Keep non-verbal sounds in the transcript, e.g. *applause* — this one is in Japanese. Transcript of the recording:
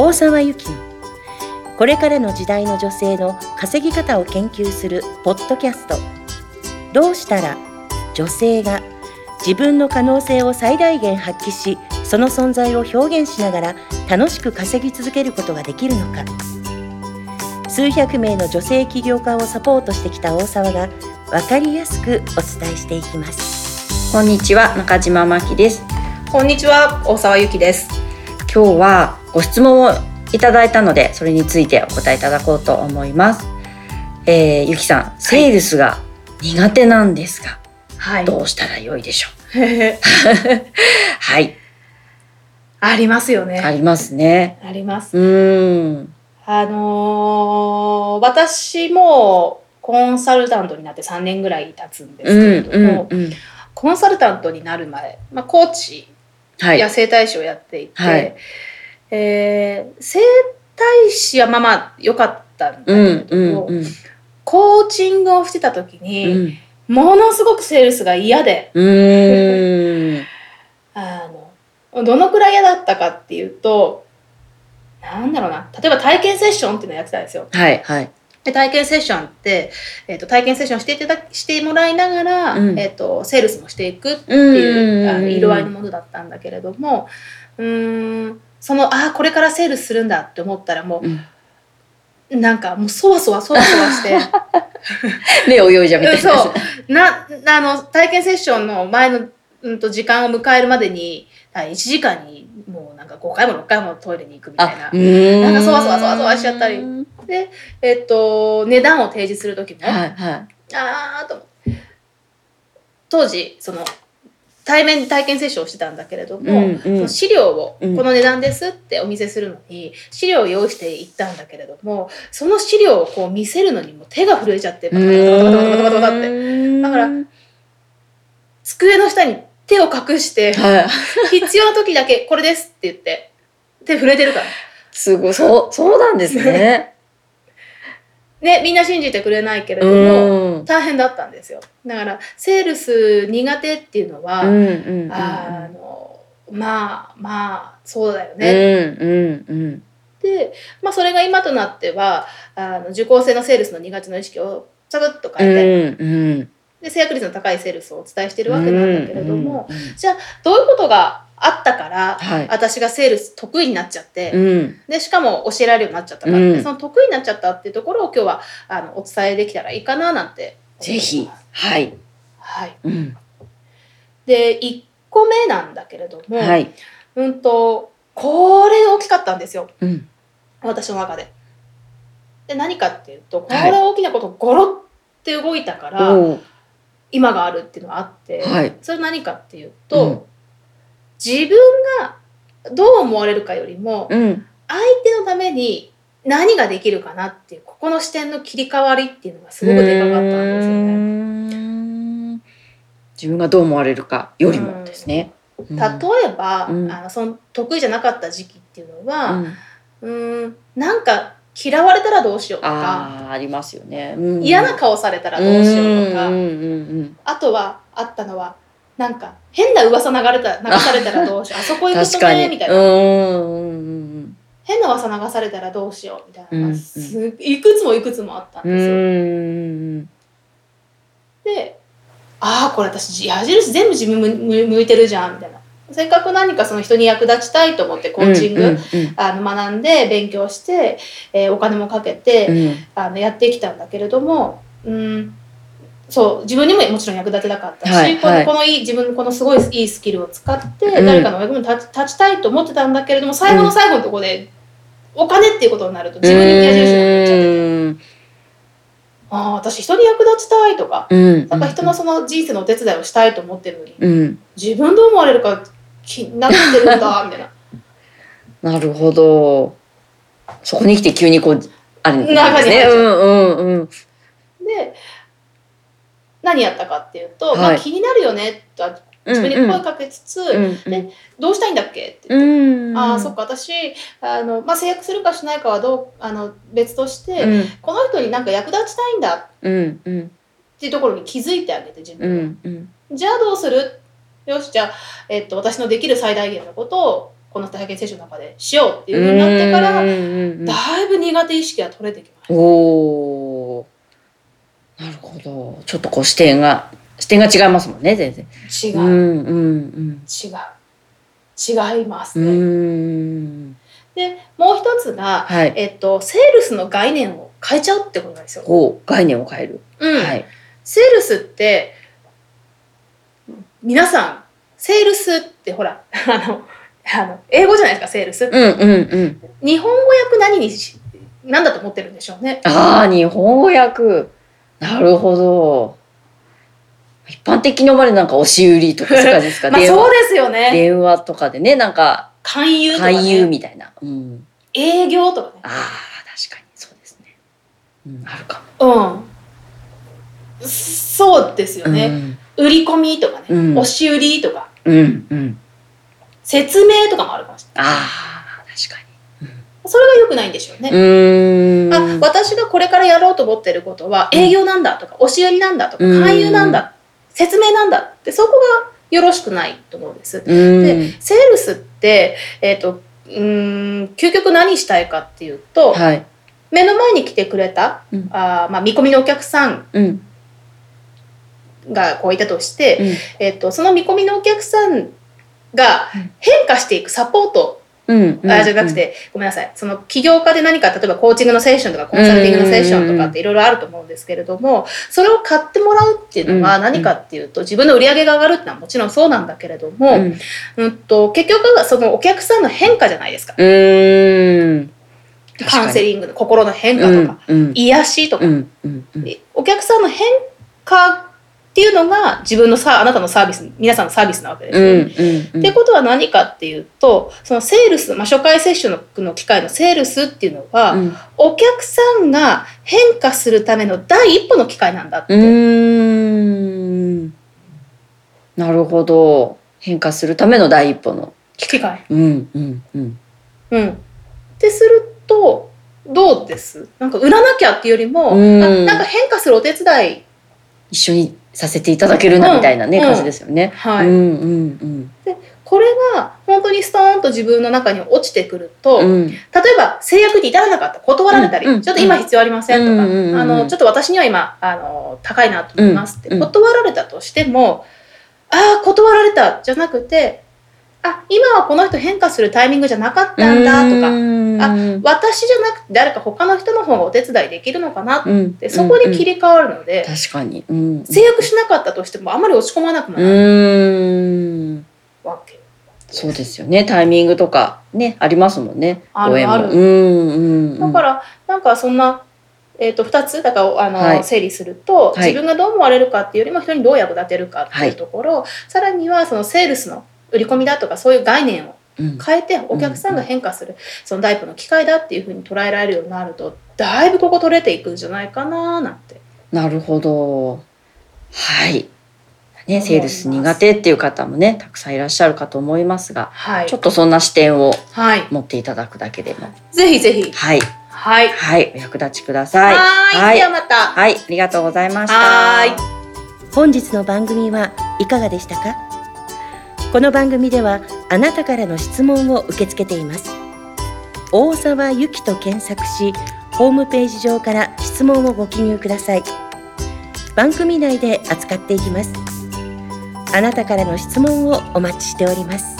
大沢由紀のこれからの時代の女性の稼ぎ方を研究するポッドキャスト。どうしたら女性が自分の可能性を最大限発揮しその存在を表現しながら楽しく稼ぎ続けることができるのか。数百名の女性起業家をサポートしてきた大沢が分かりやすくお伝えしていきます。こんにちは中島真希です。こんにちは大沢由紀です。今日はご質問をいただいたのでそれについてお答えいただこうと思います。えー、ゆきさんセールスが苦手なんですが、はい。どうしたらよいでしょう？う *laughs* はい。ありますよね。ありますね。あります。うーん。あのー私もコンサルタントになって3年ぐらい経つんですうんけれども、うんうん。コンサルタントになる前、まあ、コーチはい。や整体師をやっていて、はいえー整体師はまあまあ良かったんだけれうんうんうん。コーチングをしてた時に、うん。ものすごくセールスが嫌でうーん。*laughs* あのどのくらい嫌だったかっていうとなんだろうな。例えば体験セッションっていうのをやってたんですよ。はいはい。で体験セッションって、えー、と体験セッションしていただしてもらいながら、うん。えー、とセールスもしていくってうんいうあの色合いのものだったんだけれどもうーんそのあーこれからセールスするんだって思ったらもうん。うなんかもうそわそわそわそわして。*laughs* 目泳いじゃみたいな。そう。なあの体験セッションの前の、うん、と時間を迎えるまでにあ1時間にもうなんか5回も6回もトイレに行くみたいな。なんかそわそわそわそわしちゃったり。で、えっと、値段を提示する時も、はいはい。あーと思って。当時その対面体験セッションをしてたんだけれども、うんうん。その資料を、うん。この値段ですってお見せするのに資料を用意して行ったんだけれどもその資料をこう見せるのにも手が震えちゃってバタバタバタバタバタバタって。だから机の下に手を隠してはい。必要な時だけこれですって言って手震えてるから。すごい。そうそうなんですねね、みんな信じてくれないけれうども、ん。大変だったんですよ。だから、セールス苦手っていうのは、うんうんうん。あの、まあ、まあ、そうだようんね。うんうん。で、まあ、それが今となっては、あの受講生のセールスの苦手の意識をサクッとう変えて、んうん。で、制約率の高いセールスをお伝えしてるわけなんだけれども、うんうん。じゃあ、どういうことがあったから、はい。私がセールス得意になっちゃって、うん。でしかも教えられるようになっちゃったから、うん。でその得意になっちゃったっていうところを今日はあのお伝えできたらいいかななんて。ぜひ。はい。はい、うん。で1個目なんだけれども、はい。うんとこれ大きかったんですよ。うん。私の中で。で何かっていうとこはい。れ大きなことゴロって動いたから、今があるっていうのがあって、はい。それ何かっていうと、うん自分がどう思われるかよりも、うん。相手のために何ができるかなっていうここの視点の切り替わりっていうのがすごくでかかったんですよね。ね自分がどう思われるかよりもですね。うん。例えば、うん。あのその得意じゃなかった時期っていうのうは、ん。うーん、なんか嫌われたらどうしようとかありますよね。うん。嫌な顔されたらどうしようとか、あとはあったのはなんか変な噂流れた流されたらどうしよう。*laughs* あそこうん行くとねみたいな、変な噂流されたらどうしようみたいな。いくつもいくつもあったんですよ。んでああこれ私矢印全部自分向向いてるじゃんみたいな。せっかく何かその人に役立ちたいと思ってコーチング、うんうん。あの学んで勉強して、えーお金もかけて、うん。あのやってきたんだけれどもうんそう自分にももちろん役立てたかったし、はいはい。このこのいい自分のこのすごいいいスキルを使ってうん。誰かのお役に立ち立ちたいと思ってたんだけれども最後の最後のところで、お金っていうことになると自分に矢印が向いちゃって。て、うん。ああ私人に役立ちたいとか、うん。なんか人のその人生のお手伝いをしたいと思ってるのに、うん。自分どう思われるか気になってるんだみたいな。*laughs* なるほど。そこに来て急にこうあれなんですね。う。うんうんうん。で何やったかっていうと、まあ、はい気になるよねとは自分に声かけつつ、うんでどうしたいんだっけってう言って、ん。ああそっか私あの、まあ、制約するかしないかはどうあの別として、うん。この人になんか役立ちたいんだっうんうん。ていうところに気づいてあげて自う分。が、んうん。じゃあどうする？よしじゃあ、えっと、私のできる最大限のことをこの体験セッションの中でしようっていう風になってから、うんうんうんだいぶ苦手意識が取れてきました。なるほど。ちょっとこう視点が視点が違いますもんね全然。違う、うんうん違う。違いますうんうね。ん。でもう一つが、はい。えっと、セールスの概念を変えちゃうってことなんですよ。こう概念を変える、うん。はい。セールスって皆さんセールスってほら *laughs* あのあの英語じゃないですかセールス。うんうんうん。日本語訳何にし何だと思ってるんでしょうね。ああ日本語訳なるほど。一般的に思われるなんか押し売りとかそうですか？*laughs* まあそうですよね。電話とかでねなんか勧誘とか、ね、勧誘みたいな、うん、営業とかね。ああ確かに。そうですね、うん、あるかも。うん。そうですよね。うん。売り込みとかね、うん。押し売りとか、うんうん。説明とかもあるかもしれない。ああ確かそれが良くないんでしょうね。にうーん。あ、私がこれからやろうと思ってることは営業なんだとか、押し売りなんだとか、うん。勧誘なんだ、説明なんだって、そこがよろしくないと思うんです。うん。で、セールスって、えっ、と、うーん、究極何したいかっていうと、はい。目の前に来てくれた、うん。あーまあ、見込みのお客さんうん。がこういたとして、うん。えっと、その見込みのお客さんがうん変化していくサポート、うんうんあじゃなくて、ごめんなさい。その起業家で何か例えばコーチングのセッションとかコンサルティングのセッションとかっていろいろあると思うんですけれどもそれを買ってもらうっていうのはうん何かっていうと自分の売り上げが上がるっていうのはもちろんそうなんだけれども、うん。うんと結局はそのお客さんの変化じゃないですか。うーん。カウンセリングの心の変化とか、うんうん。癒しとか、うんうんうん。でお客さんの変化っていうのが自分のさあなたのサービス皆さんのサービスなわけですね。ってことは何かっていうとそのセールス、まあ、初回接種のの機会のセールスっていうのは、うん。お客さんが変化するための第一歩の機会なんだって、うーん。なるほど。変化するための第一歩の機会。うんうんうん。うん、ってするとどうです？なんか売らなきゃっていうよりも、うん。あなんか変化するお手伝い、一緒にさせていただけるなみたいなね、うん感じですよね。はい。うんうんこれが本当にストーンと自分の中に落ちてくると、うん。うん例えば制約に至らなかった断られたり、うんうん。ちょっと今必要ありませんとか、うんうんうんあのちょっと私には今あの高いなと思いますってうんうん。断られたとしても、ああ断られたじゃなくてあ今はこの人変化するタイミングじゃなかったんだとか、あ私じゃなくて誰か他の人の方がお手伝いできるのかなっうん。てそこに切り替わるので、確かに。うん。制約しなかったとしてもあまり落ち込まなくない。ーん。わけ。そうですよね。タイミングとかねありますもんね。あるある。うんうんうん。だからなんかそんな、えー、と2つだからあの、はい。整理すると、はい。自分がどう思われるかっていうよりも人にどう役立てるかっていうところ、さらにはそのセールスの売り込みだとかそういう概念をうん。変えてお客さんが変化する、その第一歩の機会だっていうふうに捉えられるようになるとだいぶここ取れていくんじゃないかななんて。なるほど。はい。ねセールス苦手っていう方もねたくさんいらっしゃるかと思いますがはい。ちょっとそんな視点をはい、持っていただくだけでも。ぜひぜひ。はい。はい。はい。お役立ちください。はーい。でははいまた。はい。ありがとうございました。はーい。本日の番組はいかがでしたか？この番組ではあなたからの質問を受け付けています。大沢ゆきと検索しホームページ上から質問をご記入ください。番組内で扱っていきます。あなたからの質問をお待ちしております。